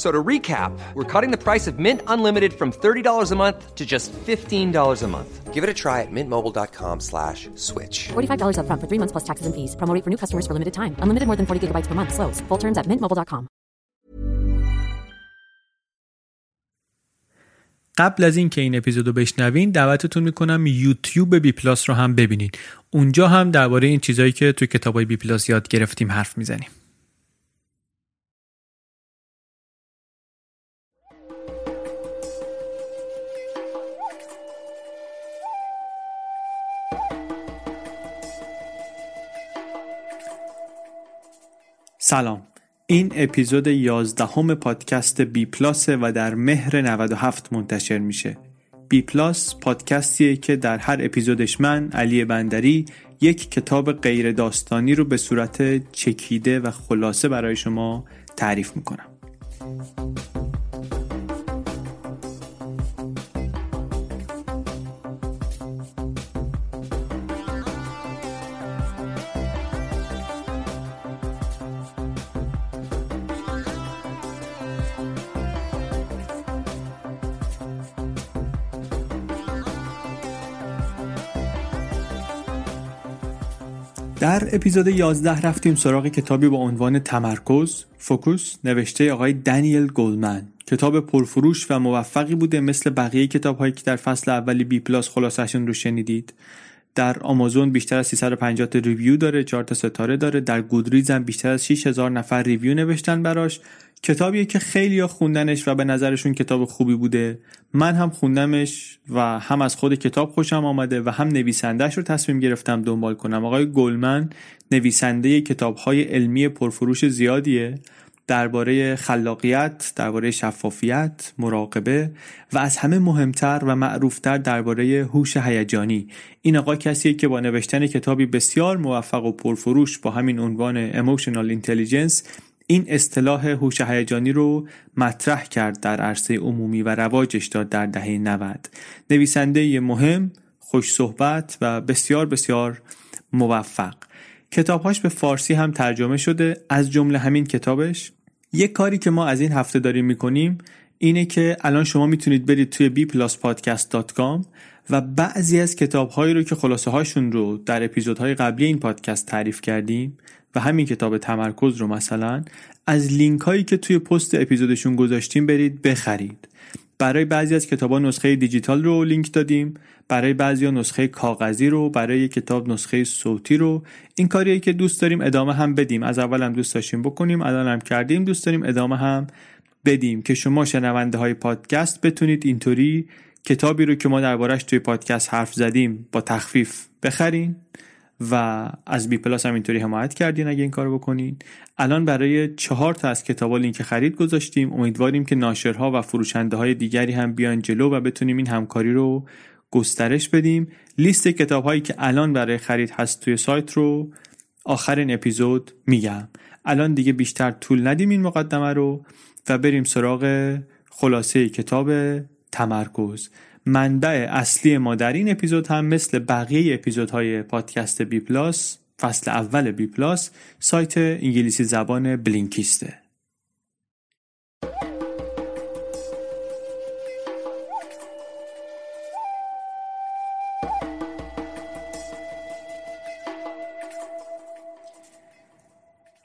So to recap, we're cutting the price of Mint Unlimited from $30 a month to just $15 a month. Give it a try at mintmobile.com slash switch. $45 upfront for three months plus taxes and fees. Promo rate for new customers for limited time. Unlimited more than 40 gigabytes per month. Slows. Full terms at mintmobile.com. قبل از اینکه این اپیزودو بشنوین دعوتتون میکنم یوتیوب بی پلاس رو هم ببینید. اونجا هم درباره این چیزایی که توی کتابای بی پلاس یاد گرفتیم حرف میزنیم. سلام. این اپیزود 11 ام پادکست BPlus و در مهر 97 منتشر میشه. بی پلاس پادکستیه که در هر اپیزودش من علی بندری یک کتاب غیر داستانی رو به صورت چکیده و خلاصه برای شما تعریف می‌کنم. در اپیزود 11 رفتیم سراغ کتابی با عنوان تمرکز Focus نوشته آقای دنیل گولمن کتاب پرفروش و موفقی بوده مثل بقیه کتاب هایی که در فصل اول BPlus خلاصشون رو شنیدید. در آمازون بیشتر از 350 تا review داره 4 تا ستاره داره. در Goodreads هم بیشتر از 6000 نفر review نوشتن براش. کتابیه که خیلی خوندنش و به نظرشون کتاب خوبی بوده. من هم خوندمش و هم از خود کتاب خوشم آمده و هم نویسندهش رو تصمیم گرفتم دنبال کنم. آقای گولمن نویسنده کتاب های علمی پرفروش زیادیه. درباره خلاقیت، درباره شفافیت، مراقبه و از همه مهمتر و معروفتر درباره هوش هیجانی. این آقا کسیه که با نوشتن کتابی بسیار موفق و پرفروش با همین عنوان Emotional Intelligence این اصطلاح هوش هیجانی رو مطرح کرد در عرصه عمومی و رواجش داد در دهه 90 نویسنده مهم خوش صحبت و بسیار بسیار موفق. کتابهاش به فارسی هم ترجمه شده از جمله همین کتابش. یک کاری که ما از این هفته داریم می‌کنیم اینه که الان شما می‌تونید برید توی bpluspodcast.com و بعضی از کتابهایی رو که خلاصه هاشون رو در اپیزودهای قبلی این پادکست تعریف کردیم و همین کتاب تمرکز رو مثلا از لینک هایی که توی پست اپیزودشون گذاشتیم برید بخرید. برای بعضی از کتابا نسخه دیجیتال رو لینک دادیم برای بعضی نسخه کاغذی رو برای کتاب نسخه صوتی رو. این کاریه که دوست داریم ادامه هم بدیم. از اول هم دوست داشتیم بکنیم الان هم کردیم. دوست داریم ادامه هم بدیم. که شما شنونده های پادکست بتونید اینطوری کتابی رو که ما دربارش توی پادکست حرف زدیم با تخفیف بخرین. و از BPlus هم اینطوری حمایت کردین اگه این کارو بکنین. الان برای چهار تا از کتابا لینک خرید گذاشتیم. امیدواریم که ناشرها و فروشنده های دیگری هم بیان جلو و بتونیم این همکاری رو گسترش بدیم. لیست کتاب هایی که الان برای خرید هست توی سایت رو آخر این اپیزود میگم. الان دیگه بیشتر طول ندیم این مقدمه رو و بریم سراغ خلاصه کتاب تمرکز. منبع اصلی ما در این اپیزود هم مثل بقیه اپیزودهای پادکست BPlus فصل اول BPlus سایت انگلیسی زبان Blinkist ه.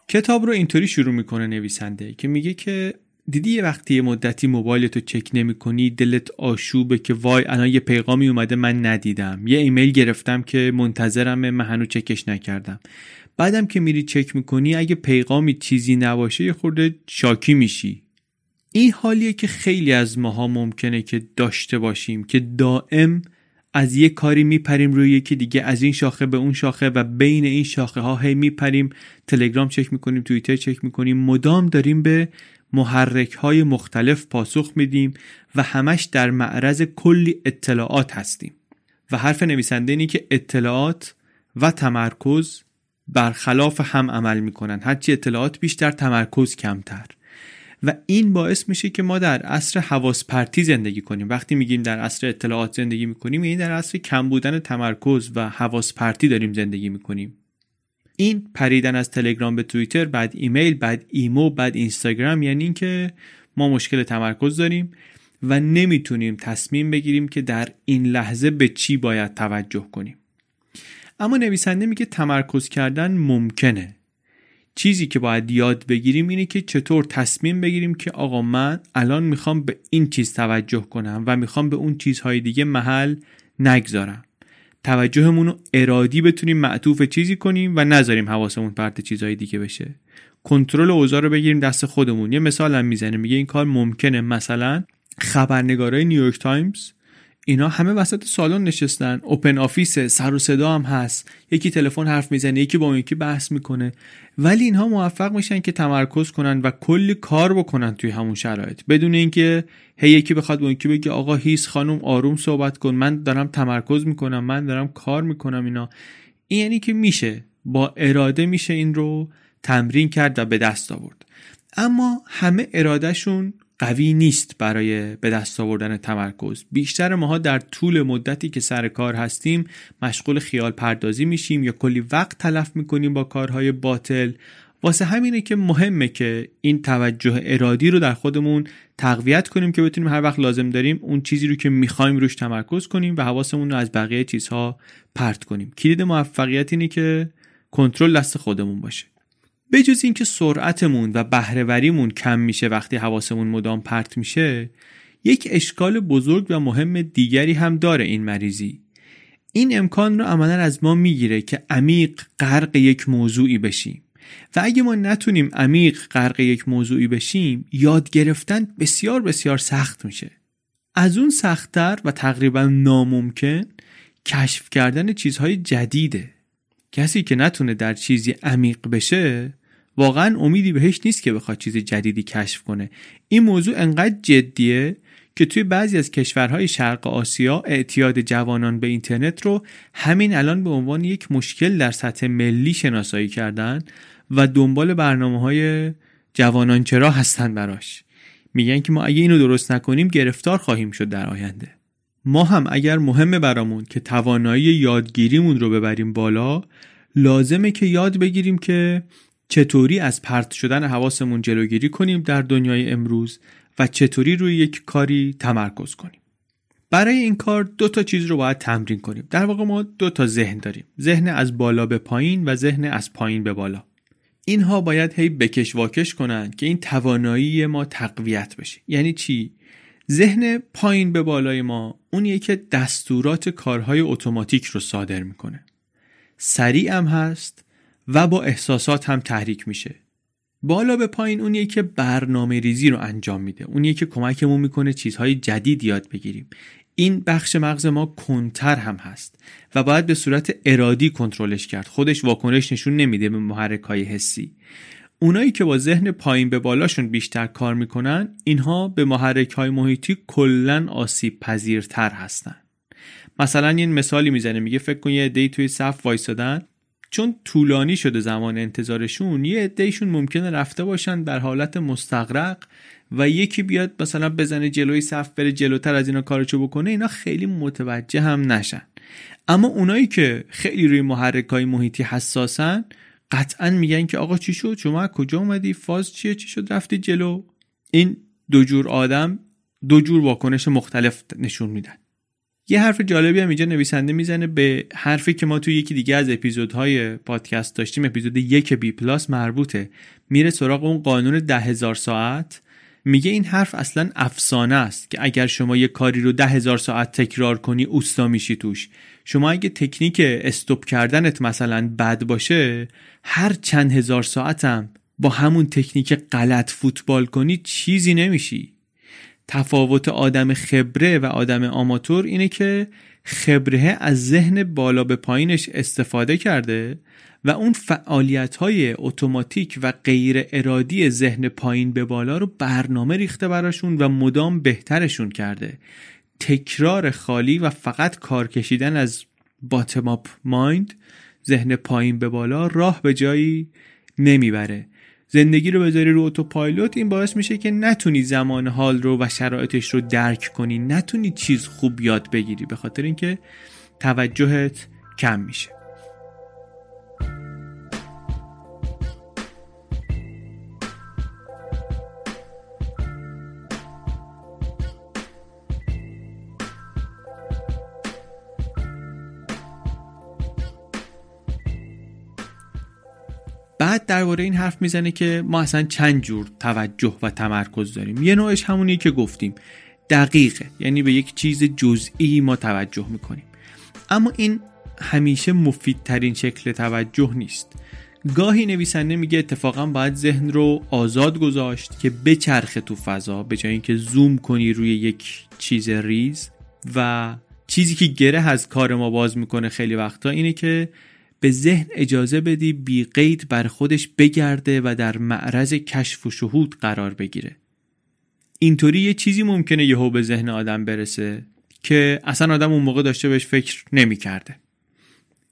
کتاب رو اینطوری شروع می‌کنه نویسنده که میگه که دیدی یه وقتی یه مدتی موبایلتو چک نمی کنی دلت آشوبه که وای الان یه پیغامی اومده من ندیدم. یه ایمیل گرفتم که منتظرم من هنو چکش نکردم. بعدم که میری چک می‌کنی اگه پیغامی چیزی نباشه یه خورده شاکی میشی. این حالیه که خیلی از ماها ممکنه که داشته باشیم که دائم از یه کاری میپریم روی یکی دیگه از این شاخه به اون شاخه و بین این شاخه ها هی میپریم. تلگرام چک می‌کنیم توییتر چک می‌کنیم. مدام داریم به محرک های مختلف پاسخ میدیم و همش در معرض کلی اطلاعات هستیم. و حرف نویسنده اینه که اطلاعات و تمرکز برخلاف هم عمل می‌کنن. هرچی اطلاعات بیشتر تمرکز کمتر. و این باعث میشه که ما در عصر حواس پرتی زندگی کنیم. وقتی میگیم در عصر اطلاعات زندگی می‌کنیم یعنی در عصر کم بودن تمرکز و حواس پرتی داریم زندگی می‌کنیم. این پریدن از تلگرام به توییتر بعد ایمیل بعد ایمو بعد اینستاگرام یعنی اینکه ما مشکل تمرکز داریم و نمی‌تونیم تصمیم بگیریم که در این لحظه به چی باید توجه کنیم. اما نویسنده میگه تمرکز کردن ممکنه. چیزی که باید یاد بگیریم اینه که چطور تصمیم بگیریم که آقا من الان می‌خوام به این چیز توجه کنم و می‌خوام به اون چیزهای دیگه محل نگذارم. توجهمون رو ارادی بتونیم معطوف چیزی کنیم و نذاریم حواسمون پرت چیزهای دیگه بشه. کنترل اوضاع رو بگیریم دست خودمون. یه مثال هم می‌زنه میگه این کار ممکنه. مثلا خبرنگارای نیویورک تایمز اینا همه وسط سالن نشستن. open office سر و صدا هم هست. یکی تلفن حرف می‌زنه یکی با اون یکی بحث می‌کنه. ولی اینها موفق میشن که تمرکز کنن و کلی کار بکنن توی همون شرایط. بدون اینکه هی یکی بخواد به یکی بگه آقا هیس خانم آروم صحبت کن من دارم تمرکز می‌کنم من دارم کار می‌کنم. اینا. این یعنی که میشه. با اراده میشه این رو تمرین کرد و به دست آورد. اما همه ارادهشون قوی نیست برای به دست آوردن تمرکز. بیشتر ماها در طول مدتی که سر کار هستیم مشغول خیال پردازی میشیم یا کلی وقت تلف می‌کنیم با کارهای باطل. واسه همینه که مهمه که این توجه ارادی رو در خودمون تقویت کنیم که بتونیم هر وقت لازم داریم اون چیزی رو که می‌خوایم روش تمرکز کنیم و حواسمون رو از بقیه چیزها پرت کنیم. کلید موفقیت اینه که کنترل دست خودمون باشه. بجز اینکه سرعتمون و بهرهوریمون کم میشه وقتی حواسمون مدام پرت میشه یک اشکال بزرگ و مهم دیگری هم داره این مریضی. این امکان رو عملا از ما می‌گیره که عمیق غرق یک موضوعی بشیم. و اگه ما نتونیم عمیق غرق یک موضوعی بشیم یاد گرفتن بسیار بسیار سخت میشه. از اون سختتر و تقریبا ناممکن کشف کردن چیزهای جدیده. کسی که نتونه در چیزی عمیق بشه واقعا امیدی بهش نیست که بخواد چیز جدیدی کشف کنه. این موضوع انقدر جدیه که توی بعضی از کشورهای شرق آسیا اعتیاد جوانان به اینترنت رو همین الان به عنوان یک مشکل در سطح ملی شناسایی کردن و دنبال برنامه های جوانان چرا هستن براش. میگن که ما اگه اینو درست نکنیم گرفتار خواهیم شد در آینده. ما هم اگر مهمه برامون که توانایی یادگیریمون رو ببریم بالا لازمه که یاد بگیریم که چطوری از پرت شدن حواسمون جلوگیری کنیم در دنیای امروز و چطوری روی یک کاری تمرکز کنیم. برای این کار دو تا چیز رو باید تمرین کنیم. در واقع ما دو تا ذهن داریم. ذهن از بالا به پایین و ذهن از پایین به بالا. اینها باید هی بکش واکش کنند که این توانایی ما تقویت بشه. یعنی چی؟ ذهن پایین به بالای ما اونیه که دستورات کارهای اتوماتیک رو صادر می‌کنه. سریع هم هست و با احساسات هم تحریک میشه. بالا به پایین اونیه که برنامه ریزی رو انجام میده. اونیه که کمکمون می‌کنه چیزهای جدید یاد بگیریم. این بخش مغز ما کنتر هم هست و باید به صورت ارادی کنترلش کرد. خودش واکنش نشون نمیده به محرک های حسی. اونایی که با ذهن پایین به بالاشون بیشتر کار می‌کنن اینها به محرک های محیطی کلا آسیب پذیرتر هستن. مثلا یه مثالی می‌زنه میگه فکر کن یه عده‌ای توی صف وایسادن چون طولانی شده زمان انتظارشون یه عدهشون ممکنه رفته باشن در حالت مستقرق و یکی بیاد مثلا بزنه جلوی صف بره جلوتر از اینا کارچو بکنه اینا خیلی متوجه هم نشن. اما اونایی که خیلی روی محرک های محیطی حساسن قطعا میگن که آقا چی شد؟ شما کجا اومدی؟ فاز چیه؟ چی شد؟ رفتی جلو. این دو جور آدم دو جور واکنش مختلف نشون میدن. یه حرف جالبی هم اینجا نویسنده می‌زنه به حرفی که ما توی یکی دیگه از اپیزودهای پادکست داشتیم. اپیزود یک بی پلاس مربوطه. میره سراغ اون قانون ده هزار ساعت. میگه این حرف اصلا افسانه است که اگر شما یه کاری رو ده هزار ساعت تکرار کنی اوستا میشی توش. شما اگه تکنیک استوب کردنت مثلا بد باشه هر چند هزار ساعتم با همون تکنیک غلط فوتبال کنی چیزی نمیشی. تفاوت آدم خبره و آدم آماتور اینه که خبره از ذهن بالا به پایینش استفاده کرده و اون فعالیت های اتوماتیک و غیر ارادی ذهن پایین به بالا رو برنامه ریخته براشون و مدام بهترشون کرده. تکرار خالی و فقط کار کشیدن از باتم اپ مایند ذهن پایین به بالا راه به جایی نمی‌بره. زندگی رو بذاری رو اتوپایلوت این باعث میشه که نتونی زمان حال رو و شرایطش رو درک کنی نتونی چیز خوب یاد بگیری به خاطر اینکه توجهت کم میشه. درباره این حرف می‌زنه که ما اصلا چند جور توجه و تمرکز داریم. یه نوعش همونی که گفتیم. دقیقه. یعنی به یک چیز جزئی ما توجه می‌کنیم. اما این همیشه مفیدترین شکل توجه نیست. گاهی نویسنده میگه اتفاقا باید ذهن رو آزاد گذاشت که بچرخه تو فضا به جای اینکه زوم کنی روی یک چیز ریز. و چیزی که گره از کار ما باز می‌کنه خیلی وقتا اینه که به ذهن اجازه بدی بی قید بر خودش بگرده و در معرض کشف و شهود قرار بگیره. اینطوری یه چیزی ممکنه یهو به ذهن آدم برسه که اصلا آدم اون موقع داشته بهش فکر نمی‌کرده.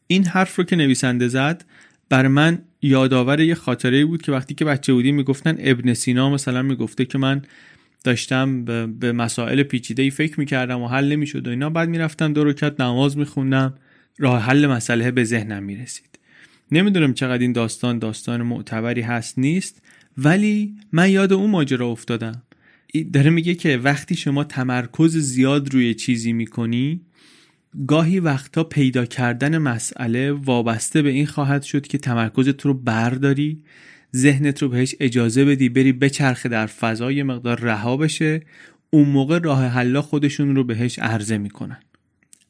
این حرف رو که نویسنده زد بر من یادآور یه خاطره بود که وقتی که بچه بودیم می‌گفتن ابن سینا مثلا می‌گفته که من داشتم به مسائل پیچیده ای فکر می‌کردم و حل نمی‌شد و اینا. بعد می‌رفتم دو رکعت نماز میخوندم. راه حل مسئله به ذهنم می‌رسید. نمی‌دونم چقدر این داستان داستان معتبری هست نیست ولی من یاد اون ماجرا افتادم. داره میگه که وقتی شما تمرکز زیاد روی چیزی می‌کنی گاهی وقتا پیدا کردن مسئله وابسته به این خواهد شد که تمرکزت رو برداری ذهنت رو بهش اجازه بدی بری بچرخه در فضای مقدار رها بشه اون موقع راه حلا خودشون رو بهش عرضه می‌کنن.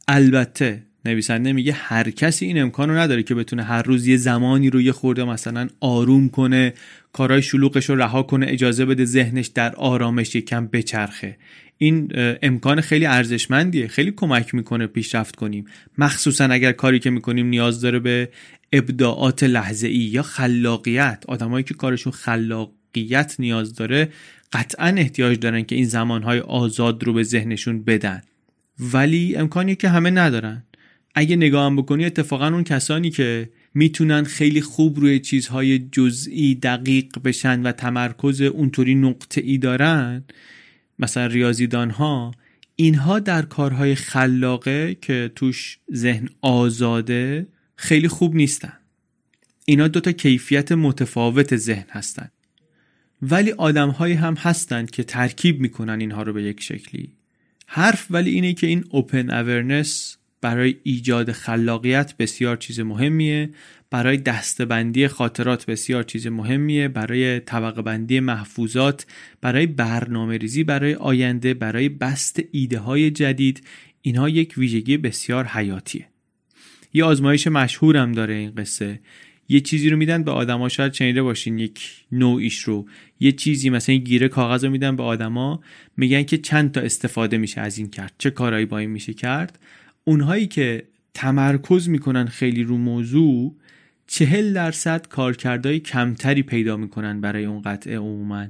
البته نویسنده میگه هر کسی این امکان رو نداره که بتونه هر روز یه زمانی رو یه خورده مثلا آروم کنه کارهای شلوغش رو رها کنه اجازه بده ذهنش در آرامش یکم بچرخه. این امکان خیلی ارزشمندیه. خیلی کمک می‌کنه پیشرفت کنیم. مخصوصا اگر کاری که می‌کنیم نیاز داره به ابداعات لحظه ای یا خلاقیت. آدمایی که کارشون خلاقیت نیاز داره قطعا احتیاج دارن که این زمانهای آزاد رو به ذهنشون بدن. ولی امکانی که همه ندارن. اگه نگاه بکنی اتفاقا اون کسانی که می‌تونن خیلی خوب روی چیزهای جزئی دقیق بشن و تمرکز اونطوری نقطه ای دارن مثلا ریاضیدان ها اینها در کارهای خلاقه که توش ذهن آزاده خیلی خوب نیستن. اینا دوتا کیفیت متفاوت ذهن هستن. ولی آدم هم هستند که ترکیب می‌کنن اینها رو به یک شکلی. حرف ولی اینه که این اوپن اورنس برای ایجاد خلاقیت بسیار چیز مهمیه. برای دستبندی خاطرات بسیار چیز مهمیه. برای طبقه بندی محفوظات برای برنامه ریزی برای آینده برای بست ایده های جدید. اینها یک ویژگی بسیار حیاتیه. یه آزمایش مشهورم داره این قصه. یه چیزی رو میدن به آدما شاید شنیده باشین یک نوعیش رو. یه چیزی مثلا گیره کاغذ رو میدن به آدما. میگن که چند تا استفاده میشه از این کرد. چه کارهایی با این میشه کرد. اونهایی که تمرکز می‌کنن خیلی رو موضوع چهل درصد کارکردهای کمتری پیدا می‌کنن برای اون قطعه عموما.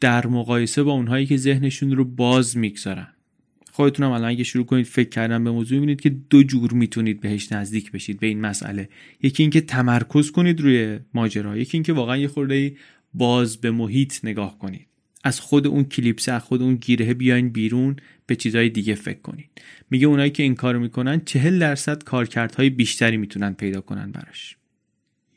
در مقایسه با اونهایی که ذهنشون رو باز می‌گذارن. خودتونم الان اگه شروع کنید فکر کردن به موضوع می‌بینید که دو جور می‌تونید بهش نزدیک بشید به این مسئله. یکی اینکه تمرکز کنید روی ماجرا یکی اینکه واقعا یه خورده باز به محیط نگاه کنید. از خود اون کلیپس از خود اون گیره بیاین بیرون به چیزهای دیگه فکر کنید میگه اونایی که این کارو می‌کنن چهل درصد کارکردهای بیشتری می‌تونن پیدا کنن براش.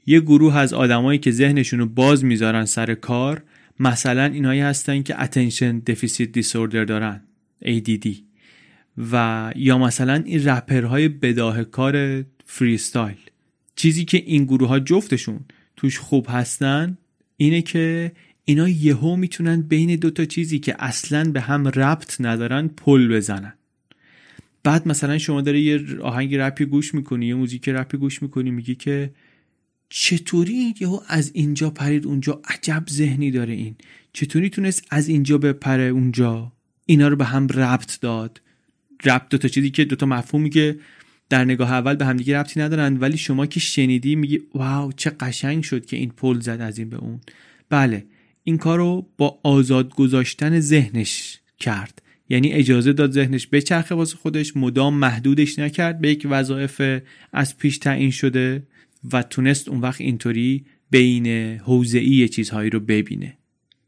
یه گروه از آدمایی که ذهنشون رو باز می‌ذارن سر کار مثلا اینایی هستن که attention deficit disorder دارن ADD و یا مثلا این رپرهای بداهه کار freestyle چیزی که این گروه ها جفتشون توش خوب هستن اینه که اینا یهو می‌تونن بین دوتا چیزی که اصلا به هم ربط ندارن پل بزنن. بعد مثلا شما داره یه آهنگ رپی گوش می‌کنی یه موزیک رپی گوش می‌کنی میگی که چطوری یهو از اینجا پرید اونجا؟ عجب ذهنی داره این. چطوری تونست از اینجا بپره اونجا؟ اینا رو به هم ربط داد. ربط دوتا چیزی که دوتا مفهومی که در نگاه اول به همدیگه ربطی ندارن ولی شما که شنیدی میگی واو چه قشنگ شد که این پل زد از این به اون. بله. این کار رو با آزاد گذاشتن ذهنش کرد. یعنی اجازه داد ذهنش بچرخه واسه خودش مدام محدودش نکرد. به یک وظایف از پیش تعیین شده و تونست اون وقت اینطوری بین حوزه‌ای چیزهایی رو ببینه.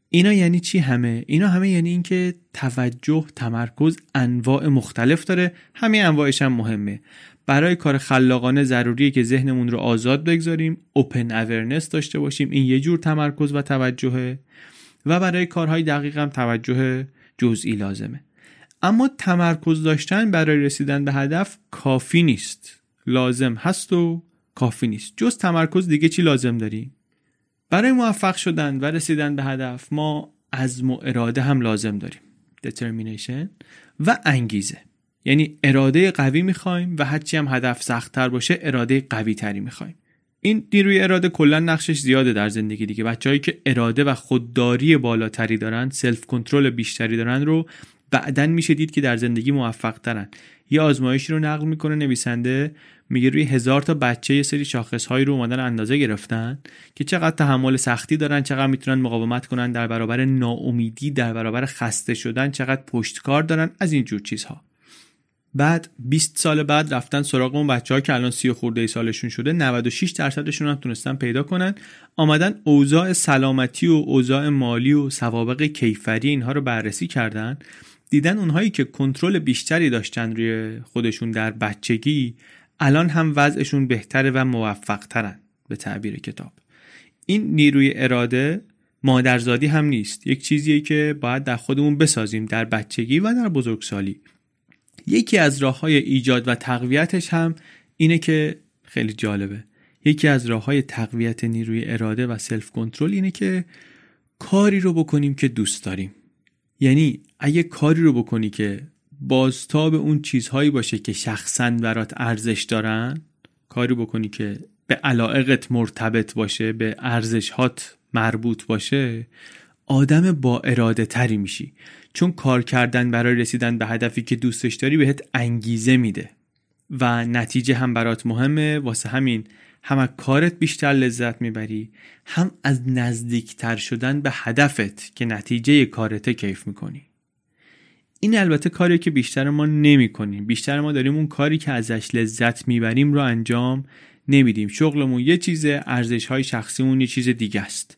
اینا یعنی چی همه؟ اینا همه یعنی اینکه توجه تمرکز انواع مختلف داره. همه انواعش هم مهمه. برای کار خلاقانه ضروریه که ذهنمون رو آزاد بگذاریم اوپن اورنس داشته باشیم این یه جور تمرکز و توجهه. و برای کارهای دقیق هم توجه جزئی لازمه. اما تمرکز داشتن برای رسیدن به هدف کافی نیست. لازم هست و کافی نیست. جز تمرکز دیگه چی لازم داریم برای موفق شدن و رسیدن به هدف ما عزم و اراده هم لازم داریم. Determination و انگیزه. یعنی اراده قوی می‌خوایم و هرچی هم هدف سختتر باشه اراده قوی تری می‌خوایم. این نیروی اراده کلا نقشش زیاده در زندگی دیگه. بچههایی که اراده و خودداری بالاتری دارن self control بیشتری دارن رو بعدا میشه دید که در زندگی موفق ترن یه آزمایشی رو نقل می‌کنه نویسنده میگه روی هزار تا بچه یه سری شاخص هایی رو اومدن اندازه گرفتن که چقدر تحمل سختی دارن چقدر می‌تونن مقاومت کنن در برابر ناامیدی در برابر خسته شدن چقدر پشتکار دارن از این جور چیزها. بعد 20 سال بعد رفتن سراغ اون بچه ها که الان 30 خورده ای سالشون شده 96 درصدشون هم تونستن پیدا کنن. آمدن اوضاع سلامتی و اوضاع مالی و سوابق کیفری اینها رو بررسی کردن. دیدن اونهایی که کنترل بیشتری داشتن روی خودشون در بچگی الان هم وضعشون بهتره و موفقترن به تعبیر کتاب. این نیروی اراده مادرزادی هم نیست. یک چیزیه که باید در خودمون بسازیم در بچگی و در بزرگسالی. یکی از راه های ایجاد و تقویتش هم اینه که خیلی جالبه. یکی از راه های تقویت نیروی اراده و سلف کنترل اینه که کاری رو بکنیم که دوست داریم. یعنی اگه کاری رو بکنی که بازتاب اون چیزهایی باشه که شخصا برات ارزش دارن کاری بکنی که به علائقت مرتبط باشه به ارزشهات مربوط باشه آدم با اراده تری میشی. چون کار کردن برای رسیدن به هدفی که دوستش داری بهت انگیزه میده. و نتیجه هم برات مهمه. واسه همین هم از کارت بیشتر لذت می‌بری هم از نزدیکتر شدن به هدفت که نتیجه کارت کیف می‌کنی. این البته کاری که بیشتر ما نمی کنیم بیشتر ما داریم اون کاری که ازش لذت می‌بریم رو انجام نمیدیم. شغلمون یه چیزه ارزش های شخصیمون یه چیز دیگه است.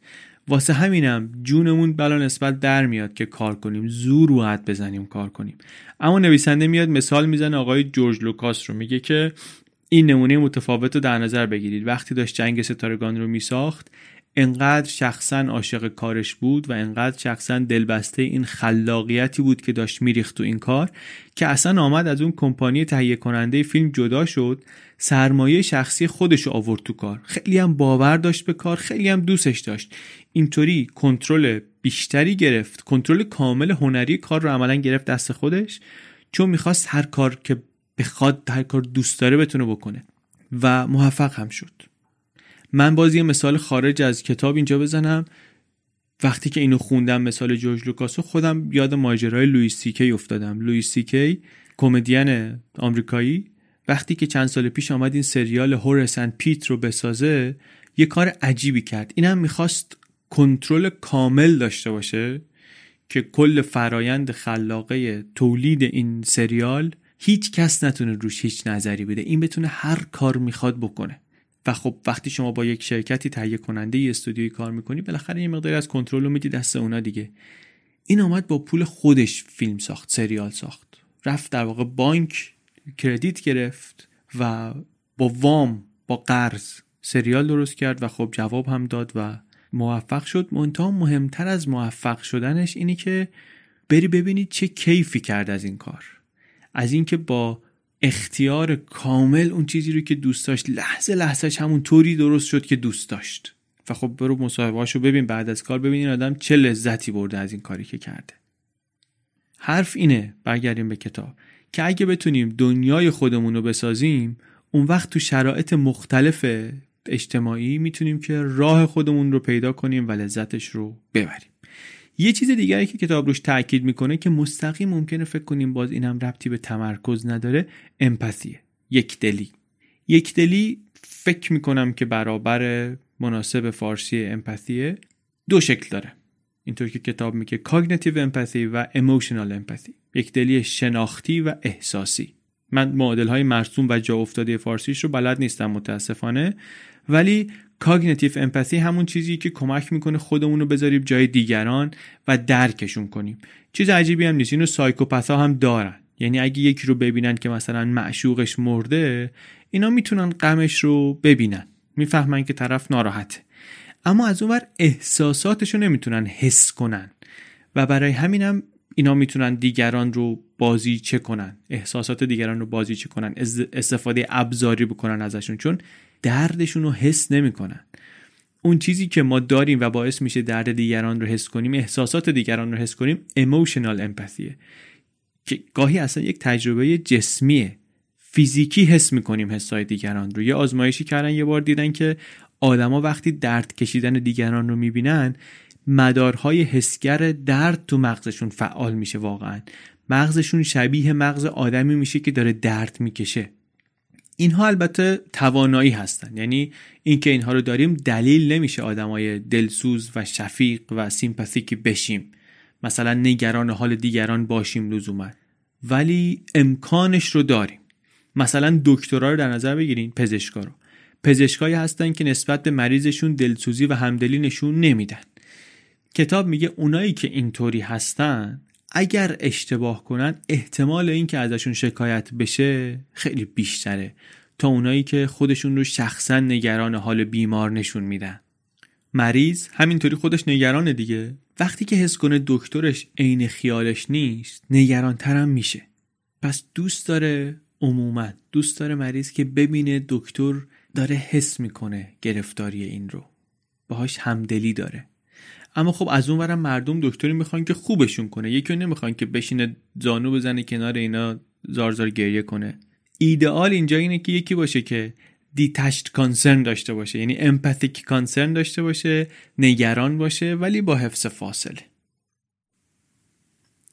واسه همینم جونمون بلا نسبت در میاد که کار کنیم. زور و حد بزنیم کار کنیم. اما نویسنده میاد مثال می‌زنه آقای جورج لوکاس رو. میگه که این نمونه متفاوت رو در نظر بگیرید. وقتی داشت جنگ ستارگان رو میساخت انقدر شخصا عاشق کارش بود و انقدر شخصا دلبسته این خلاقیتی بود که داشت میریخت تو این کار که اصلا آمد از اون کمپانی تهیه کننده فیلم جدا شد سرمایه شخصی خودش آورد تو کار. خیلی هم باور داشت به کار خیلی هم دوستش داشت. اینطوری کنترل بیشتری گرفت کنترل کامل هنری کار رو عملا گرفت دست خودش چون می‌خواست هر کار که بخواد هر کار دوست داره بتونه بکنه و موفق هم شد. من باز یه مثال خارج از کتاب اینجا بزنم. وقتی که اینو خوندم مثال جورج لوکاسو خودم یاد ماجرای لوئیس سیکی افتادم. لوئیس سیکی کمدین آمریکایی. وقتی که چند سال پیش آمد این سریال Horace and Pete رو بسازه یه کار عجیبی کرد. اینم می‌خواست کنترل کامل داشته باشه که کل فرایند خلاقه تولید این سریال هیچ کس نتونه روش هیچ نظری بده. این بتونه هر کار می‌خواد بکنه. و خب وقتی شما با یک شرکتی تهیه کننده ی استودیویی کار می‌کنی بالاخره یه مقداری از کنترل رو میدی دست اونا دیگه. این آمد با پول خودش فیلم ساخت سریال ساخت. رفت در واقع بانک کردیت گرفت و با وام با قرض سریال درست کرد و خب جواب هم داد و موفق شد. منتها مهمتر از موفق شدنش اینی که بری ببینید چه کیفی کرد از این کار. از اینکه با اختیار کامل اون چیزی رو که دوست داشت لحظه لحظهش همون طوری درست شد که دوست داشت. و خب برو مصاحبهاشو ببین بعد از کار ببین این آدم چه لذتی برده از این کاری که کرده. حرف اینه برگردیم به کتاب که اگه بتونیم دنیای خودمون رو بسازیم اون وقت تو شرایط مختلف اجتماعی می‌تونیم که راه خودمون رو پیدا کنیم و لذتش رو ببریم. یه چیز دیگری که کتاب روش تاکید می‌کنه که مستقیم ممکنه فکر کنیم باز اینم ربطی به تمرکز نداره empathy ه یک دلی. یک دلی فکر می‌کنم که برابر مناسب فارسی empathy ه دو شکل داره. اینطور که کتاب میگه cognitive empathy و emotional empathy یک دلی شناختی و احساسی. من معادل های مرسوم و جا افتاده فارسیش رو بلد نیستم متاسفانه. ولی cognitive empathy همون چیزی که کمک می‌کنه خودمون رو بذاریم جای دیگران و درکشون کنیم. چیز عجیبی هم نیست. اینو psychopath ها هم دارن. یعنی اگه یکی رو ببینن که مثلا معشوقش مرده اینا می‌تونن غمش رو ببینن. می‌فهمن که طرف ناراحته. اما از اونور احساساتش رو نمی‌تونن حس کنن. و برای همینم اینا می‌تونن دیگران رو بازی چه کنن. احساسات دیگران رو بازی چه کنن استفاده ابزاری بکنن ازشون. چون دردشون رو حس نمی‌کنن. اون چیزی که ما داریم و باعث میشه درد دیگران رو حس کنیم احساسات دیگران رو حس کنیم emotional امپاتیه که گاهی اصلا یک تجربه جسمیه. فیزیکی حس می‌کنیم حسای دیگران رو. یه آزمایشی کردن یه بار دیدن که آدما وقتی درد کشیدن دیگران رو می‌بینن مدارهای حسگر درد تو مغزشون فعال میشه واقعا. مغزشون شبیه مغز آدمی میشه که داره درد می‌کشه. اینها البته توانایی هستن یعنی اینکه اینها رو داریم دلیل نمیشه آدمای دلسوز و شفیق و سیمپاتیکی بشیم. مثلا نگران حال دیگران باشیم لزوما. ولی امکانش رو داریم. مثلا دکترا رو در نظر بگیرین پزشکا رو. پزشکایی هستن که نسبت به مریضشون دلسوزی و همدلی نشون نمیدن. کتاب میگه اونایی که اینطوری هستن اگر اشتباه کنن احتمال اینکه ازشون شکایت بشه خیلی بیشتره تا اونایی که خودشون رو شخصا نگران حال بیمار نشون میدن. مریض همینطوری خودش نگرانه دیگه. وقتی که حس کنه دکترش عین خیالش نیست نگران ترم میشه. پس دوست داره عموما دوست داره مریض که ببینه دکتر داره حس می‌کنه گرفتاری این رو. باهاش همدلی داره. اما خب از اون ورم مردم دکتری می‌خوان که خوبشون کنه. یکی نمی‌خوان که بشینه زانو بزنه کنار اینا زارزار گریه کنه. ایدئال اینجا اینه که یکی باشه که دیتشت کانسرن داشته باشه. یعنی امپاتیک کانسرن داشته باشه نگران باشه ولی با حفظ فاصله.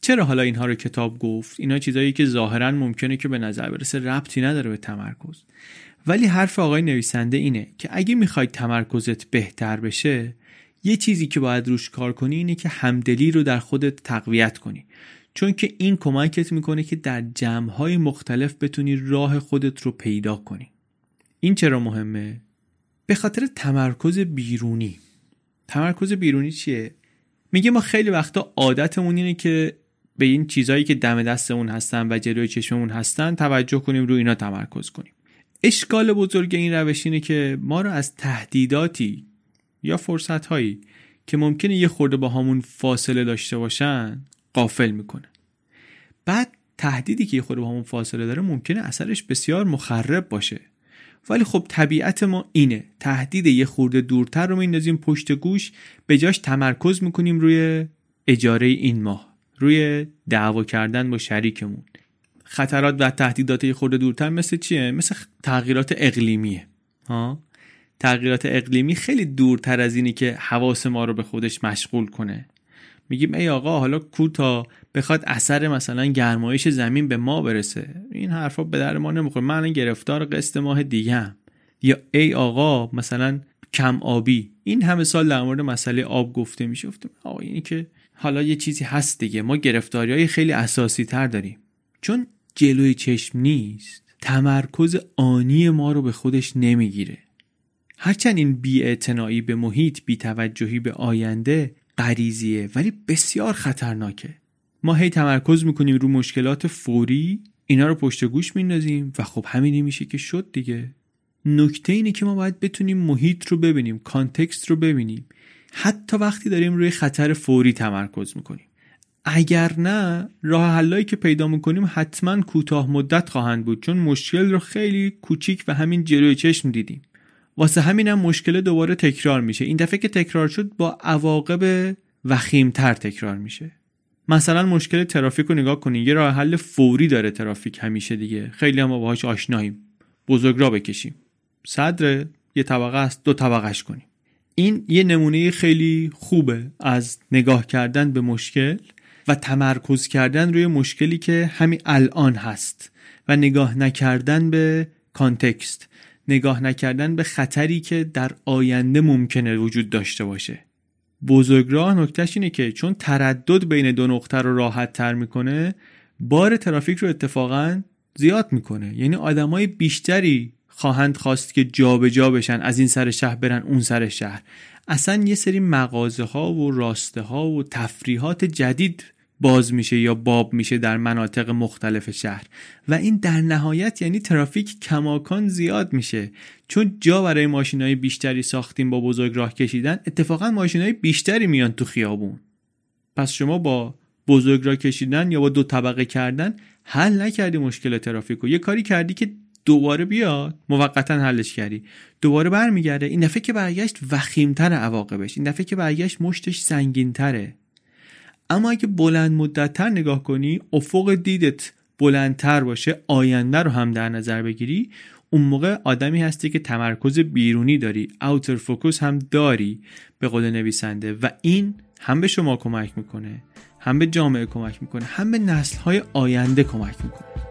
چرا حالا اینها رو کتاب گفت؟ اینا چیزایی که ظاهرا ممکنه که به نظر برسه ربطی نداره به تمرکز. ولی حرف آقای نویسنده اینه که اگه می‌خوای تمرکزت بهتر بشه یه چیزی که باید روش کار کنی اینه که همدلی رو در خودت تقویت کنی چون که این کمکت می‌کنه که در جمعهای مختلف بتونی راه خودت رو پیدا کنی این چرا مهمه؟ به خاطر تمرکز بیرونی تمرکز بیرونی چیه؟ میگه ما خیلی وقتا عادتمون اینه که به این چیزهایی که دم دستمون هستن و جلوی چشممون هستن توجه کنیم رو اینا تمرکز کنیم اشکال بزرگ این روش اینه که ما رو از تهدیداتی یا فرصت هایی که ممکنه یه خورده با همون فاصله داشته باشن قافل می‌کنه. بعد تهدیدی که یه خورده با همون فاصله داره ممکنه اثرش بسیار مخرب باشه. ولی خب طبیعت ما اینه. تهدید یه خورده دورتر رو میندازیم پشت گوش به جاش تمرکز می‌کنیم روی اجاره این ماه روی دعوا کردن با شریکمون. خطرات و تهدیدات یه خورده دورتر مثل چیه؟ مثل تغییرات اقلیمیه. ها؟ تغییرات اقلیمی خیلی دورتر از اینی که حواس ما رو به خودش مشغول کنه. میگیم ای آقا حالا کو تا بخواد اثر مثلا گرمایش زمین به ما برسه؟ این حرفا به در ما نمی‌خوره. من گرفتار قسط ماه دیگه هم. یا ای آقا مثلا کم آبی. این همه سال در مورد مسئله آب گفته میشه. آقا اینی که حالا یه چیزی هست دیگه. ما گرفتاری های خیلی اساسی تر داریم. چون جلوی چشم نیست. تمرکز آنی ما رو به خودش نمی‌گیره. هرچند این بیاعتنایی به محیط بیتوجهی به آینده غریزیه ولی بسیار خطرناکه. ما هی تمرکز می‌کنیم رو مشکلات فوری اینا رو پشت گوش میندازیم و خب همینی میشه که شد دیگه. نکته اینه که ما باید بتونیم محیط رو ببینیم کانتکست رو ببینیم. حتی وقتی داریم روی خطر فوری تمرکز می‌کنیم. اگر نه راه حلایی که پیدا می‌کنیم حتما کوتاه مدت خواهند بود چون مشکل رو خیلی کوچیک و همین جلوی چشم دیدیم. واسه همینم مشکل دوباره تکرار میشه. این دفعه که تکرار شد با عواقب وخیمتر تکرار میشه. مثلا مشکل ترافیک رو نگاه کنید یه راه حل فوری داره ترافیک همیشه دیگه. خیلی هم باهاش آشناییم. بزرگ را بکشیم. صدر یه طبقه است دو طبقهش کنیم. این یه نمونه خیلی خوبه از نگاه کردن به مشکل و تمرکز کردن روی مشکلی که همین الان هست و نگاه نکردن به کانتکست. نگاه نکردن به خطری که در آینده ممکنه وجود داشته باشه. بزرگراه نکتهش اینه که چون تردد بین دو نقطه رو راحت تر می‌کنه بار ترافیک رو اتفاقا زیاد می‌کنه. یعنی آدمای بیشتری خواهند خواست که جابجا جا بشن از این سر شهر برن اون سر شهر. اصلا یه سری مغازه ها و راسته ها و تفریحات جدید باز میشه یا باب میشه در مناطق مختلف شهر. و این در نهایت یعنی ترافیک کماکان زیاد میشه. چون جا برای ماشینای بیشتری ساختیم با بزرگ راه کشیدن اتفاقا ماشینای بیشتری میان تو خیابون. پس شما با بزرگ راه کشیدن یا با دو طبقه کردن حل نکردی مشکل ترافیک رو یه کاری کردی که دوباره بیاد موقتا حلش کردی. دوباره برمیگرده. این دفعه که برگشت وخیمتر عواقبش. این دفعه که برگشت مشتش سنگینتره. اما اگه بلند مدتتر نگاه کنی افق دیدت بلندتر باشه آینده رو هم در نظر بگیری. اون موقع آدمی هستی که تمرکز بیرونی داری اوتر فوکوس هم داری به قول نویسنده و این هم به شما کمک می‌کنه هم به جامعه کمک می‌کنه هم به نسل های آینده کمک می‌کنه.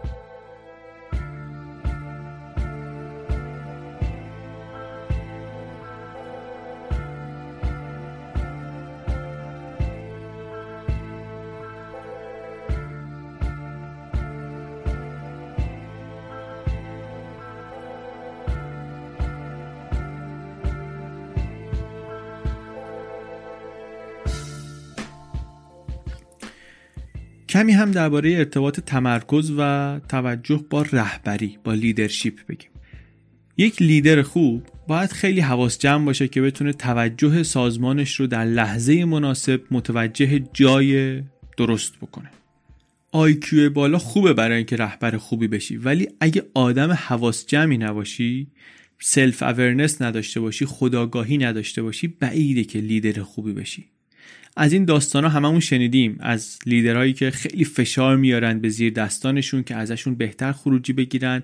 کمی هم درباره ارتباط تمرکز و توجه با رهبری با leadership بگیم. یک لیدر خوب باید خیلی حواس جمع باشه که بتونه توجه سازمانش رو در لحظه مناسب متوجه جای درست بکنه. IQ بالا خوبه برای اینکه رهبر خوبی بشی ولی اگه آدم حواس جمعی نباشی self awareness نداشته باشی خودآگاهی نداشته باشی بعیده که لیدر خوبی بشی. از این داستان ها هممون شنیدیم از لیدرهایی که خیلی فشار میارن به زیر دستانشون که ازشون بهتر خروجی بگیرن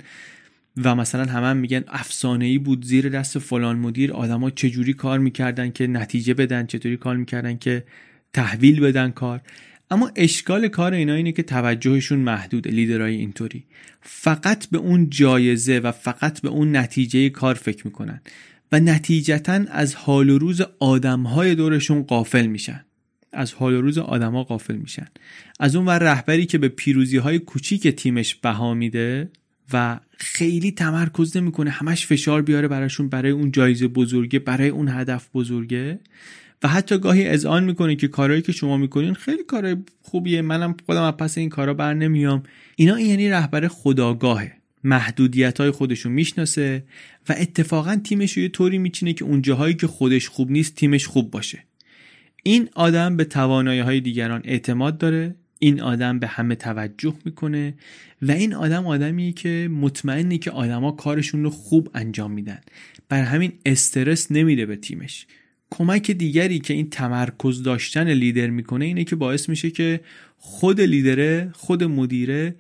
و مثلا همه هم میگن افسانه ای بود زیر دست فلان مدیر آدما چجوری کار می‌کردن که نتیجه بدن چطوری کار می‌کردن که تحویل بدن کار. اما اشکال کار اینا اینه که توجهشون محدود لیدرهای اینطوری. فقط به اون جایزه و فقط به اون نتیجه کار فکر می‌کنن و نتیجتا از حال و روز آدمهای دورشون قافل میشن. از حال و روز آدما غافل میشن. از اون ور رهبری که به پیروزی های کوچیک تیمش بها میده و خیلی تمرکز نمی‌کنه همش فشار بیاره براشون برای اون جایزه بزرگه برای اون هدف بزرگه. و حتی گاهی اذعان می‌کنه که کارهایی که شما می‌کنین خیلی کارهای خوبیه منم خودم از پس این کارا بر نمیام. اینا یعنی رهبر خداگاهه محدودیت های خودشو می‌شناسه و اتفاقا تیمش رو یه طوری میچینه که اون جاهایی که خودش خوب نیست تیمش خوب باشه. این آدم به توانایی های دیگران اعتماد داره این آدم به همه توجه می‌کنه و این آدم آدمیه که مطمئنه که آدما کارشون رو خوب انجام میدن. بر همین استرس نمیده به تیمش. کمک دیگری که این تمرکز داشتن لیدر می‌کنه اینه که باعث میشه که خود لیدره خود مدیره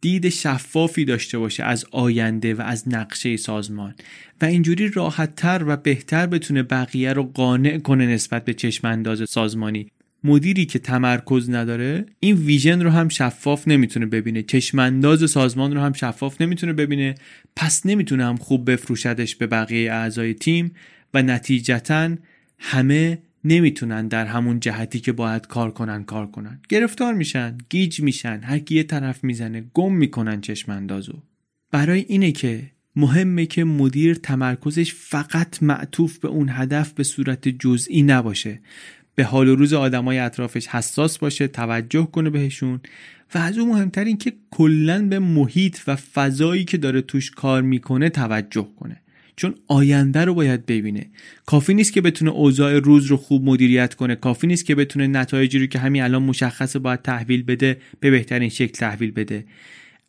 دید شفافی داشته باشه از آینده و از نقشه سازمان. و اینجوری راحتتر و بهتر بتونه بقیه رو قانع کنه نسبت به چشم انداز سازمانی. مدیری که تمرکز نداره این ویژن رو هم شفاف نمی‌تونه ببینه. چشمانداز سازمان رو هم شفاف نمی‌تونه ببینه. پس نمی‌تونه هم خوب بفروشدش به بقیه اعضای تیم و نتیجتا همه نمی‌تونن در همون جهتی که باید کار کنن کار کنن. گرفتار میشن گیج میشن هر کی یه طرف می‌زنه گم می‌کنن چشم اندازو. برای اینه که مهمه که مدیر تمرکزش فقط معطوف به اون هدف به صورت جزئی نباشه. به حال و روز آدمای اطرافش حساس باشه توجه کنه بهشون و از اون مهمتر این که کلا به محیط و فضایی که داره توش کار می‌کنه توجه کنه. چون آینده رو باید ببینه. کافی نیست که بتونه اوضاع روز رو خوب مدیریت کنه. کافی نیست که بتونه نتایجی رو که همین الان مشخصه باید تحویل بده به بهترین شکل تحویل بده.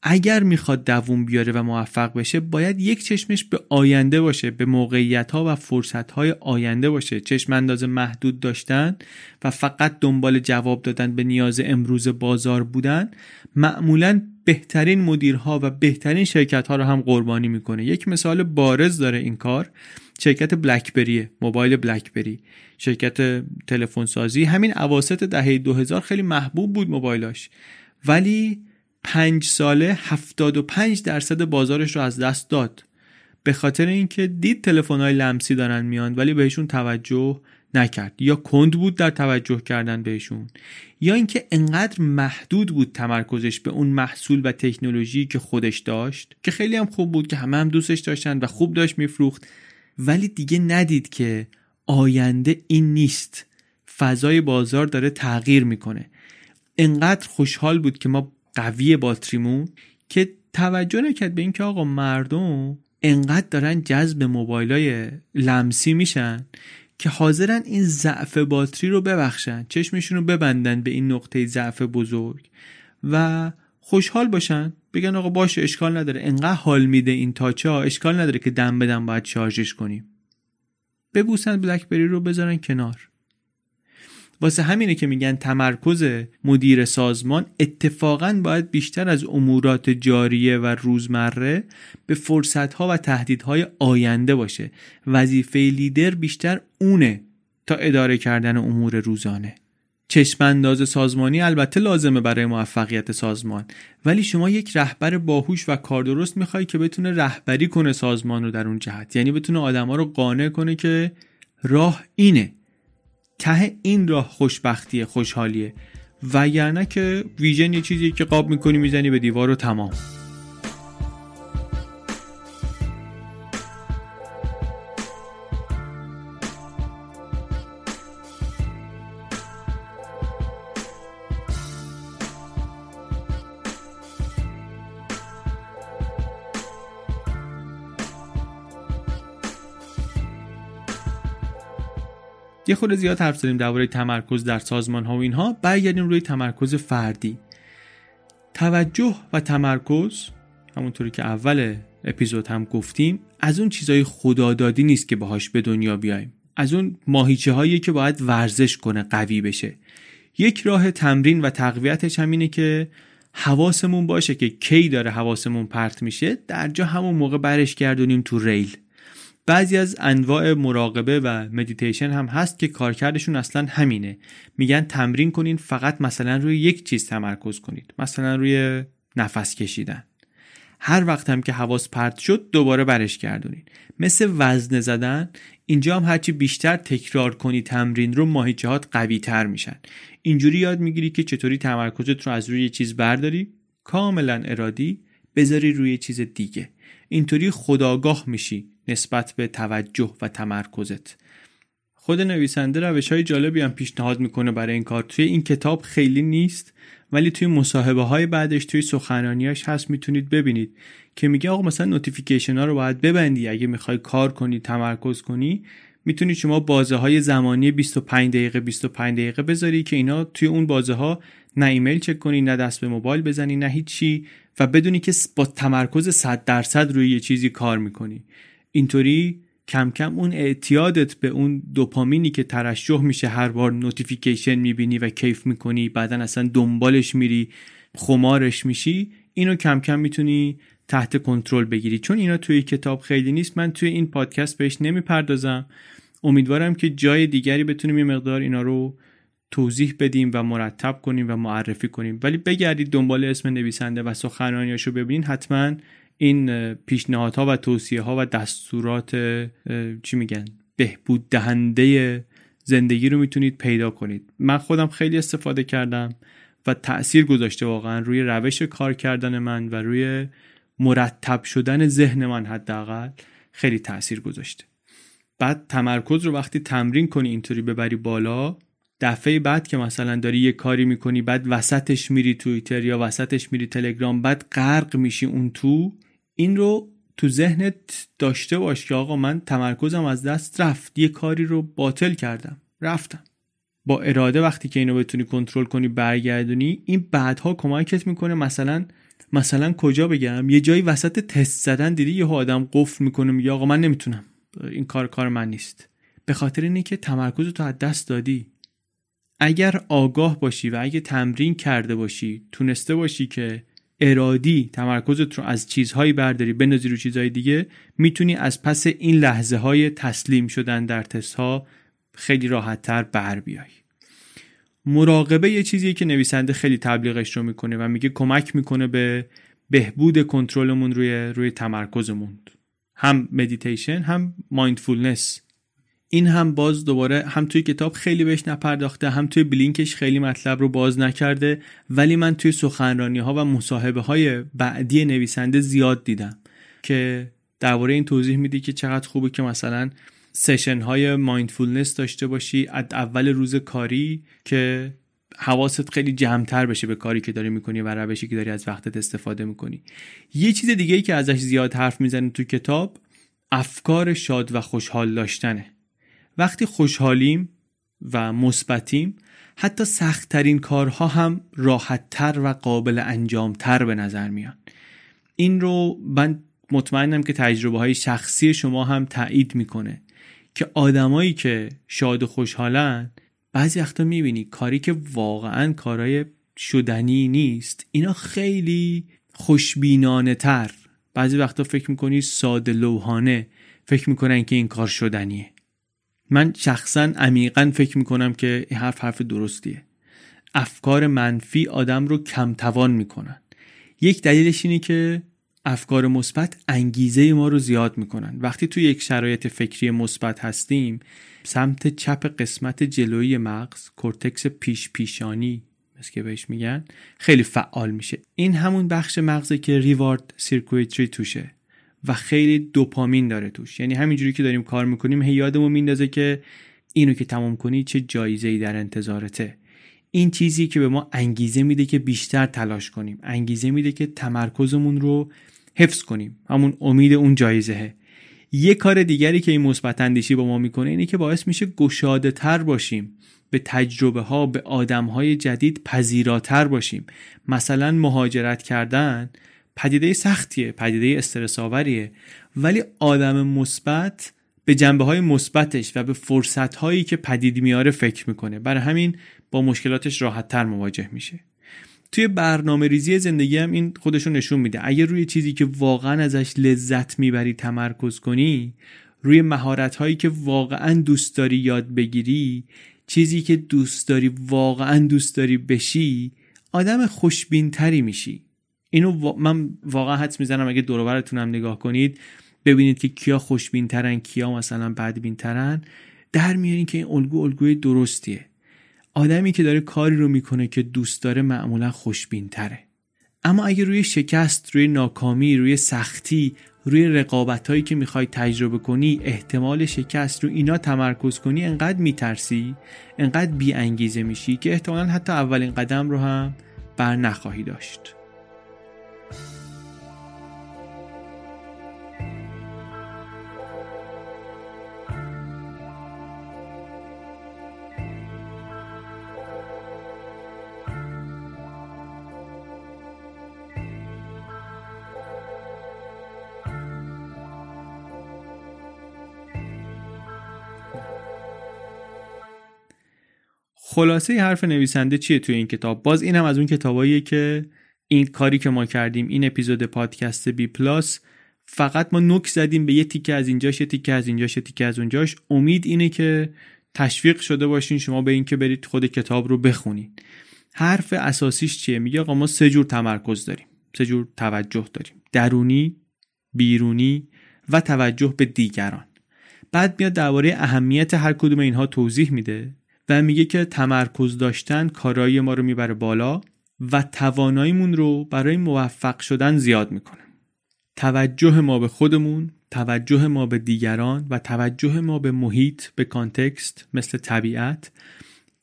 اگر می‌خواد دووم بیاره و موفق بشه باید یک چشمش به آینده باشه به موقعیت ها و فرصت های آینده باشه. چشم انداز محدود داشتن و فقط دنبال جواب دادن به نیاز امروز بازار بودن معمولا بهترین مدیرها و بهترین شرکت ها رو هم قربانی می‌کنه. یک مثال بارز داره این کار شرکت بلکبری موبایل بلکبری. شرکت تلفن سازی همین اواسط دهه 2000 خیلی محبوب بود موبایلاش. ولی پنج ساله 75 درصد بازارش رو از دست داد. به خاطر اینکه دید های لمسی دارن میان ولی بهشون توجه نکرد یا کند بود در توجه کردن بهشون یا اینکه انقدر محدود بود تمرکزش به اون محصول و تکنولوژی که خودش داشت که خیلی هم خوب بود که همه هم دوستش داشتن و خوب داشت میفروخت ولی دیگه ندید که آینده این نیست. فضای بازار داره تغییر می‌کنه. انقدر خوشحال بود که ما قوی باتریمون که توجه نکرد به اینکه آقا مردم انقدر دارن جذب موبایلای لمسی میشن که حاضرن این ضعف باتری رو ببخشن. چشمشون رو ببندن به این نقطه ضعف بزرگ. و خوشحال باشن. بگن آقا باشه اشکال نداره. انقدر حال میده این تاچه اشکال نداره که دم بدم باید شارژش کنیم. ببوسن بلکبری رو بذارن کنار. واسه همینه که میگن تمرکز مدیر سازمان اتفاقا باید بیشتر از امورات جاریه و روزمره به فرصتها و تهدیدهای آینده باشه. وظیفه لیدر بیشتر اونه تا اداره کردن امور روزانه. چشمانداز سازمانی البته لازمه برای موفقیت سازمان. ولی شما یک رهبر باهوش و کاردرست می‌خوای که بتونه رهبری کنه سازمان رو در اون جهت. یعنی بتونه آدما رو قانع کنه که راه اینه. ته این راه خوشبختیه خوشحالیه. وگرنه که ویژن یه چیزی که قاب می‌کنی می‌زنی به دیوار و تمام. یه خود زیاد حرف زدیم درباره تمرکز در سازمان ها و اینها. برگردیم روی تمرکز فردی. توجه و تمرکز همونطوری که اول اپیزود هم گفتیم از اون چیزای خدادادی نیست که باهاش به دنیا بیایم. از اون ماهیچه هایی که باید ورزش کنه قوی بشه. یک راه تمرین و تقویتش هم اینه که حواسمون باشه که کی داره حواسمون پرت میشه. در جا همون موقع برش گردونیم تو ریل. بعضی از انواع مراقبه و مدیتیشن هم هست که کارکردشون اصلا همینه. میگن تمرین کنین فقط مثلا روی یک چیز تمرکز کنید. مثلا روی نفس کشیدن. هر وقت هم که حواس پرت شد دوباره برش گردونین. مثل وزنه زدن اینجا هم هرچی بیشتر تکرار کنی تمرین رو ماهیچهات قوی تر میشن. اینجوری یاد می‌گیری که چطوری تمرکزت رو از روی چیز برداری کاملا ارادی بذاری روی چیز دیگه. اینطوری خداگاه میشی نسبت به توجه و تمرکزت. خود نویسنده روش های جالبی هم پیشنهاد می‌کنه برای این کار. توی این کتاب خیلی نیست ولی توی مصاحبه های بعدش توی سخنرانیاش هست می‌تونید ببینید که میگه آقا مثلا نوتیفیکیشن ها رو باید ببندی. اگه می‌خوای کار کنی تمرکز کنی می‌تونید شما بازه های زمانی 25 دقیقه 25 دقیقه بذاری که اینا توی اون بازه ها نه ایمیل چک کنی نه دست به موبایل بزنی نه هیچی و بدونی که با تمرکز 100 درصد روی یه چیزی کار می‌کنی. اینطوری کم کم اون اعتیادت به اون دوپامینی که ترشح میشه هر بار notification می‌بینی و کیف می‌کنی بعدا اصلا دنبالش میری خمارش میشی اینو کم کم می‌تونی تحت کنترل بگیری. چون اینا توی کتاب خیلی نیست من توی این پادکست بهش نمی‌پردازم. امیدوارم که جای دیگری بتونیم یه مقدار اینا رو توضیح بدیم و مرتب کنیم و معرفی کنیم. ولی بگردید دنبال اسم نویسنده و سخنرانیاشو ببینید حتما این پیشنهادها و توصیه ها و دستورات چی میگن بهبود دهنده زندگی رو می‌تونید پیدا کنید. من خودم خیلی استفاده کردم و تاثیر گذاشته واقعا روی روش کار کردن من و روی مرتب شدن ذهن من حداقل خیلی تاثیر گذاشته. بعد تمرکز رو وقتی تمرین کنی اینطوری ببری بالا دفعه بعد که مثلا داری یه کاری می‌کنی بعد وسطش میری توییتر یا وسطش میری تلگرام بعد غرق میشی اون تو این رو تو ذهنت داشته باش که آقا من تمرکزم از دست رفت. یه کاری رو باطل کردم. رفتم. با اراده وقتی که اینو بتونی کنترل کنی برگردونی این بعدها کمکت می‌کنه. مثلا مثلا کجا بگم؟ یه جایی وسط تست زدن دیدی یه آدم قفل می‌کنه میگه آقا من نمی‌تونم. این کار کار من نیست. به خاطر اینه که تمرکز تو از دست دادی. اگر آگاه باشی و اگه تمرین کرده باشی تونسته باشی که ارادی تمرکزت رو از چیزهایی برداری بندازی رو چیزهای دیگه می‌تونی از پس این لحظه های تسلیم شدن در تست ها خیلی راحت تر بر بیای. مراقبه یه چیزیه که نویسنده خیلی تبلیغش رو می‌کنه و میگه کمک می‌کنه به بهبود کنترلمون روی روی تمرکزمون. هم مدیتیشن هم mindfulness این هم باز دوباره هم توی کتاب خیلی بهش نپرداخته هم توی blink ش خیلی مطلب رو باز نکرده ولی من توی سخنرانی ها و مصاحبه های بعدی نویسنده زیاد دیدم که درباره این توضیح میده که چقدر خوبه که مثلا session های mindfulness داشته باشی از اول روز کاری که حواست خیلی جمعتر بشه به کاری که داری می‌کنی و روشی که داری از وقتت استفاده می‌کنی. یه چیز دیگه ای که ازش زیاد حرف می‌زنه تو کتاب افکار شاد و خوشحال داشتنه. وقتی خوشحالیم و مثبتیم حتی سختترین کارها هم راحتتر و قابل انجامتر به نظر میان. این رو من مطمئنم که تجربه های شخصی شما هم تایید می‌کنه که آدمایی که شاد و خوشحالن بعضی وقتا می‌بینی کاری که واقعا کارای شدنی نیست اینا خیلی خوشبینانه تر. بعضی وقتا فکر می‌کنی ساده لوحانه فکر می‌کنن که این کار شدنیه. من شخصا عمیقا فکر می‌کنم که این حرف حرف درستیه. افکار منفی آدم رو کمتوان می‌کنن. یک دلیلش اینه که افکار مثبت انگیزه ما رو زیاد می‌کنن. وقتی توی یک شرایط فکری مثبت هستیم سمت چپ قسمت جلویی مغز کورتکس پیش پیشانی مثل که بهش میگن خیلی فعال میشه. این همون بخش مغزه که ریوارد سیرکویتری توشه. و خیلی دوپامین داره توش. یعنی همینجوری که داریم کار می‌کنیم هی یادمون میندازه که اینو که تمام کنی چه جایزه ای در انتظارته. این چیزی که به ما انگیزه میده که بیشتر تلاش کنیم. انگیزه میده که تمرکزمون رو حفظ کنیم. همون امید اون جایزهه. یه کار دیگری که این مثبت اندیشی با ما می‌کنه اینه که باعث میشه گشاده تر باشیم. به تجربه ها به آدم های جدید پذیراتر باشیم. مثلا مهاجرت کردن پدیده سختیه پدیده استرس آوریه ولی آدم مثبت به جنبه های مثبتش و به فرصت هایی که پدید میاره فکر می‌کنه. برای همین با مشکلاتش راحت تر مواجه میشه. توی برنامه ریزی زندگی هم این خودشو نشون میده. اگه روی چیزی که واقعا ازش لذت می‌بری تمرکز کنی روی مهارت هایی که واقعا دوست داری یاد بگیری چیزی که دوست داری واقعا دوست داری بشی آدم خوشبین تری میشی. اینو من واقعا حدس می‌زنم اگه دور هم نگاه کنید ببینید که کیا خوشبین ترن کیا مثلا بدبین ترن در میارین که این الگو الگوی درستیه. آدمی که داره کاری رو می‌کنه که دوست داره معمولا خوشبین تره اما اگه روی شکست روی ناکامی روی سختی روی رقابت هایی که می‌خوای تجربه کنی احتمال شکست رو اینا تمرکز کنی انقدر میترسی انقدر بی انگیزه میشی که احتمالا حتی اولین قدم رو هم بر نخواهی داشت. خلاصه حرف نویسنده چیه توی این کتاب؟ باز اینم از اون کتاباییه که این کاری که ما کردیم این اپیزود پادکست بی پلاس فقط ما نک زدیم به یه تیکه از اینجاش یه تیکه از اینجاش یه تیکه از اونجاش. امید اینه که تشویق شده باشین شما به اینکه برید خود کتاب رو بخونین. حرف اساسیش چیه؟ میگه آقا ما سه جور تمرکز داریم. سه جور توجه داریم. درونی بیرونی و توجه به دیگران. بعد میاد درباره اهمیت هر کدوم اینها توضیح میده. و میگه که تمرکز داشتن کارایی ما رو می‌بره بالا و تواناییمون رو برای موفق شدن زیاد می‌کنه. توجه ما به خودمون توجه ما به دیگران و توجه ما به محیط به کانتکست مثل طبیعت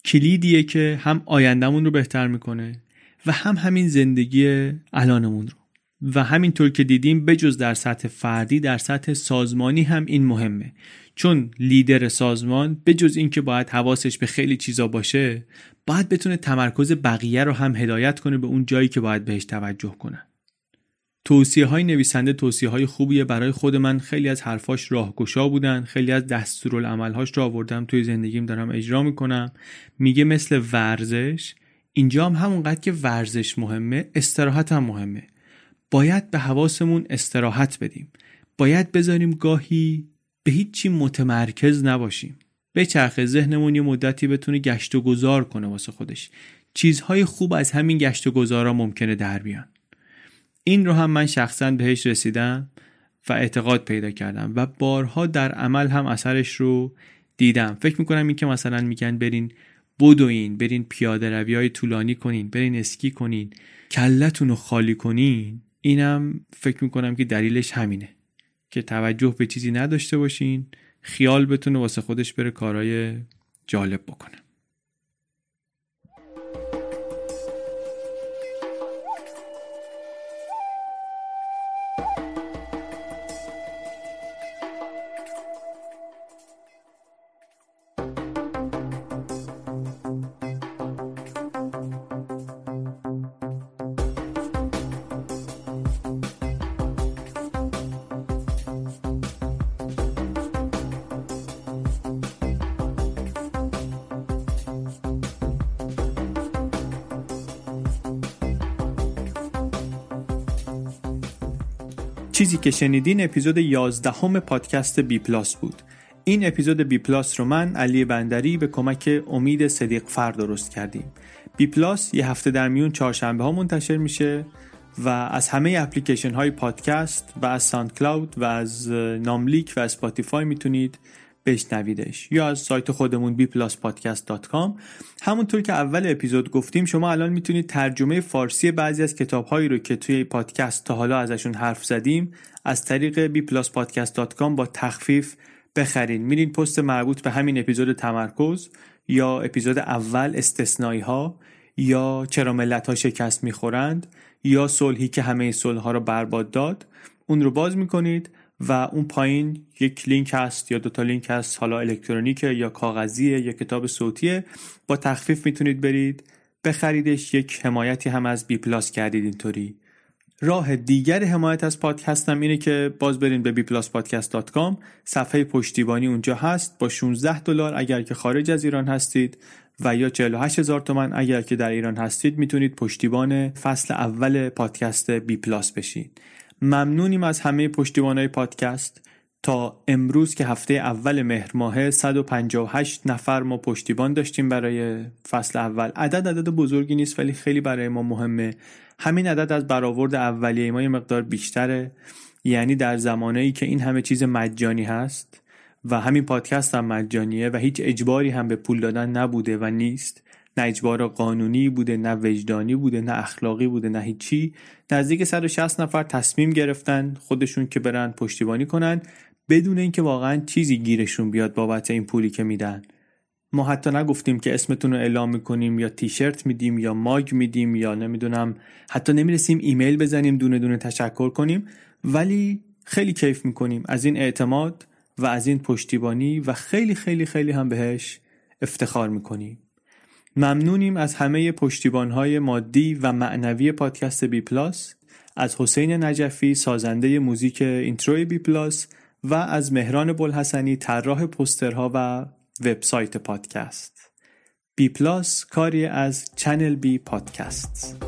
کلیدیه که هم آیندهمون رو بهتر می‌کنه و هم همین زندگی الانمون رو. و همینطور که دیدیم بجز در سطح فردی در سطح سازمانی هم این مهمه. چون لیدر سازمان بجز اینکه باید حواسش به خیلی چیزا باشه باید بتونه تمرکز بقیه رو هم هدایت کنه به اون جایی که باید بهش توجه کنه توصیه های نویسنده توصیه های خوبیه برای خود من. خیلی از حرفاش راهگشا بودن. خیلی از دستورالعملهاش رو آوردم. توی زندگیم دارم اجرا می‌کنم. میگه مثل ورزش اینجا هم همونقدر که ورزش مهمه استراحت هم مهمه. باید به حواسمون استراحت بدیم. باید بذاریم گاهی به هیچی متمرکز نباشیم. به چرخ ذهنمون یه مدتی بتونه گشت و گذار کنه واسه خودش. چیزهای خوب از همین گشت و گذارا ممکنه در بیان. این رو هم من شخصا بهش رسیدم و اعتقاد پیدا کردم و بارها در عمل هم اثرش رو دیدم. فکر می‌کنم این که مثلا میگن برین بدوین برین پیاده روی های طولانی کنین برین اسکی کنین کلتون رو خالی کنین اینم فکر می‌کنم که دلیلش همینه که توجه به چیزی نداشته باشین خیال بتونه واسه خودش بره کارهای جالب بکنه. چیزی که شنیدین اپیزود 11 هم پادکست بی پلاس بود. این اپیزود بی پلاس رو من علی بندری به کمک امید صدیق فر درست کردیم. بی پلاس یه هفته در میون چهارشنبه ها منتشر میشه و از همه اپلیکیشن های پادکست و از ساند کلاود و از ناملیک و اسپاتیفای می‌تونید بشنویدش یا از سایت خودمون bpluspodcast.com همونطور که اول اپیزود گفتیم شما الان می‌تونید ترجمه فارسی بعضی از کتابهایی رو که توی پادکست تا حالا ازشون حرف زدیم از طریق bpluspodcast.com با تخفیف بخرین. میرین پست مربوط به همین اپیزود تمرکز یا اپیزود اول استثنایی ها یا چرا ملت ها شکست می‌خورند یا صلحی که همه صلح ها رو برباد داد اون رو باز می‌کنید. و اون پایین یک لینک هست یا دوتا لینک هست حالا الکترونیکه یا کاغذیه یا کتاب صوتیه. با تخفیف می‌تونید برید بخریدش یک حمایتی هم از بی پلاس کردید اینطوری. راه دیگر حمایت از پادکستم اینه که باز برین به bpluspodcast.com صفحه پشتیبانی اونجا هست. با 16 دلار اگر که خارج از ایران هستید و یا 48 هزار تومن اگر که در ایران هستید می‌تونید پشتیبان فصل اول پادکست بی پلاس بشید ممنونیم از همه پشتیبانای پادکست. تا امروز که هفته اول مهر ماه 158 نفر ما پشتیبان داشتیم برای فصل اول. عدد عدد بزرگی نیست ولی خیلی برای ما مهمه. همین عدد از برآورد اولیه ما یه مقدار بیشتره. یعنی در زمانهایی که این همه چیز مجانی هست و همین پادکست هم مجانیه و هیچ اجباری هم به پول دادن نبوده و نیست. نه اجبار قانونی بوده نه وجدانی بوده نه اخلاقی بوده نه هیچی. نزدیک 160 نفر تصمیم گرفتن خودشون که برن پشتیبانی کنن بدون اینکه واقعا چیزی گیرشون بیاد بابت این پولی که میدن. ما حتی نگفتیم که اسمتون رو اعلام می‌کنیم یا تیشرت میدیم یا ماگ میدیم یا نمی‌دونم حتی نمی‌رسیم ایمیل بزنیم دونه دونه تشکر کنیم. ولی خیلی کیف می‌کنیم. از این اعتماد و از این پشتیبانی و خیلی خیلی خیلی هم بهش افتخار می‌کنیم. ممنونیم از همه پشتیبانهای مادی و معنوی پادکست بی پلاس از حسین نجفی سازنده موزیک intro ی بی پلاس و از مهران بلحسنی طراح پسترها و وبسایت پادکست. بی پلاس کاری از چنل بی پادکست.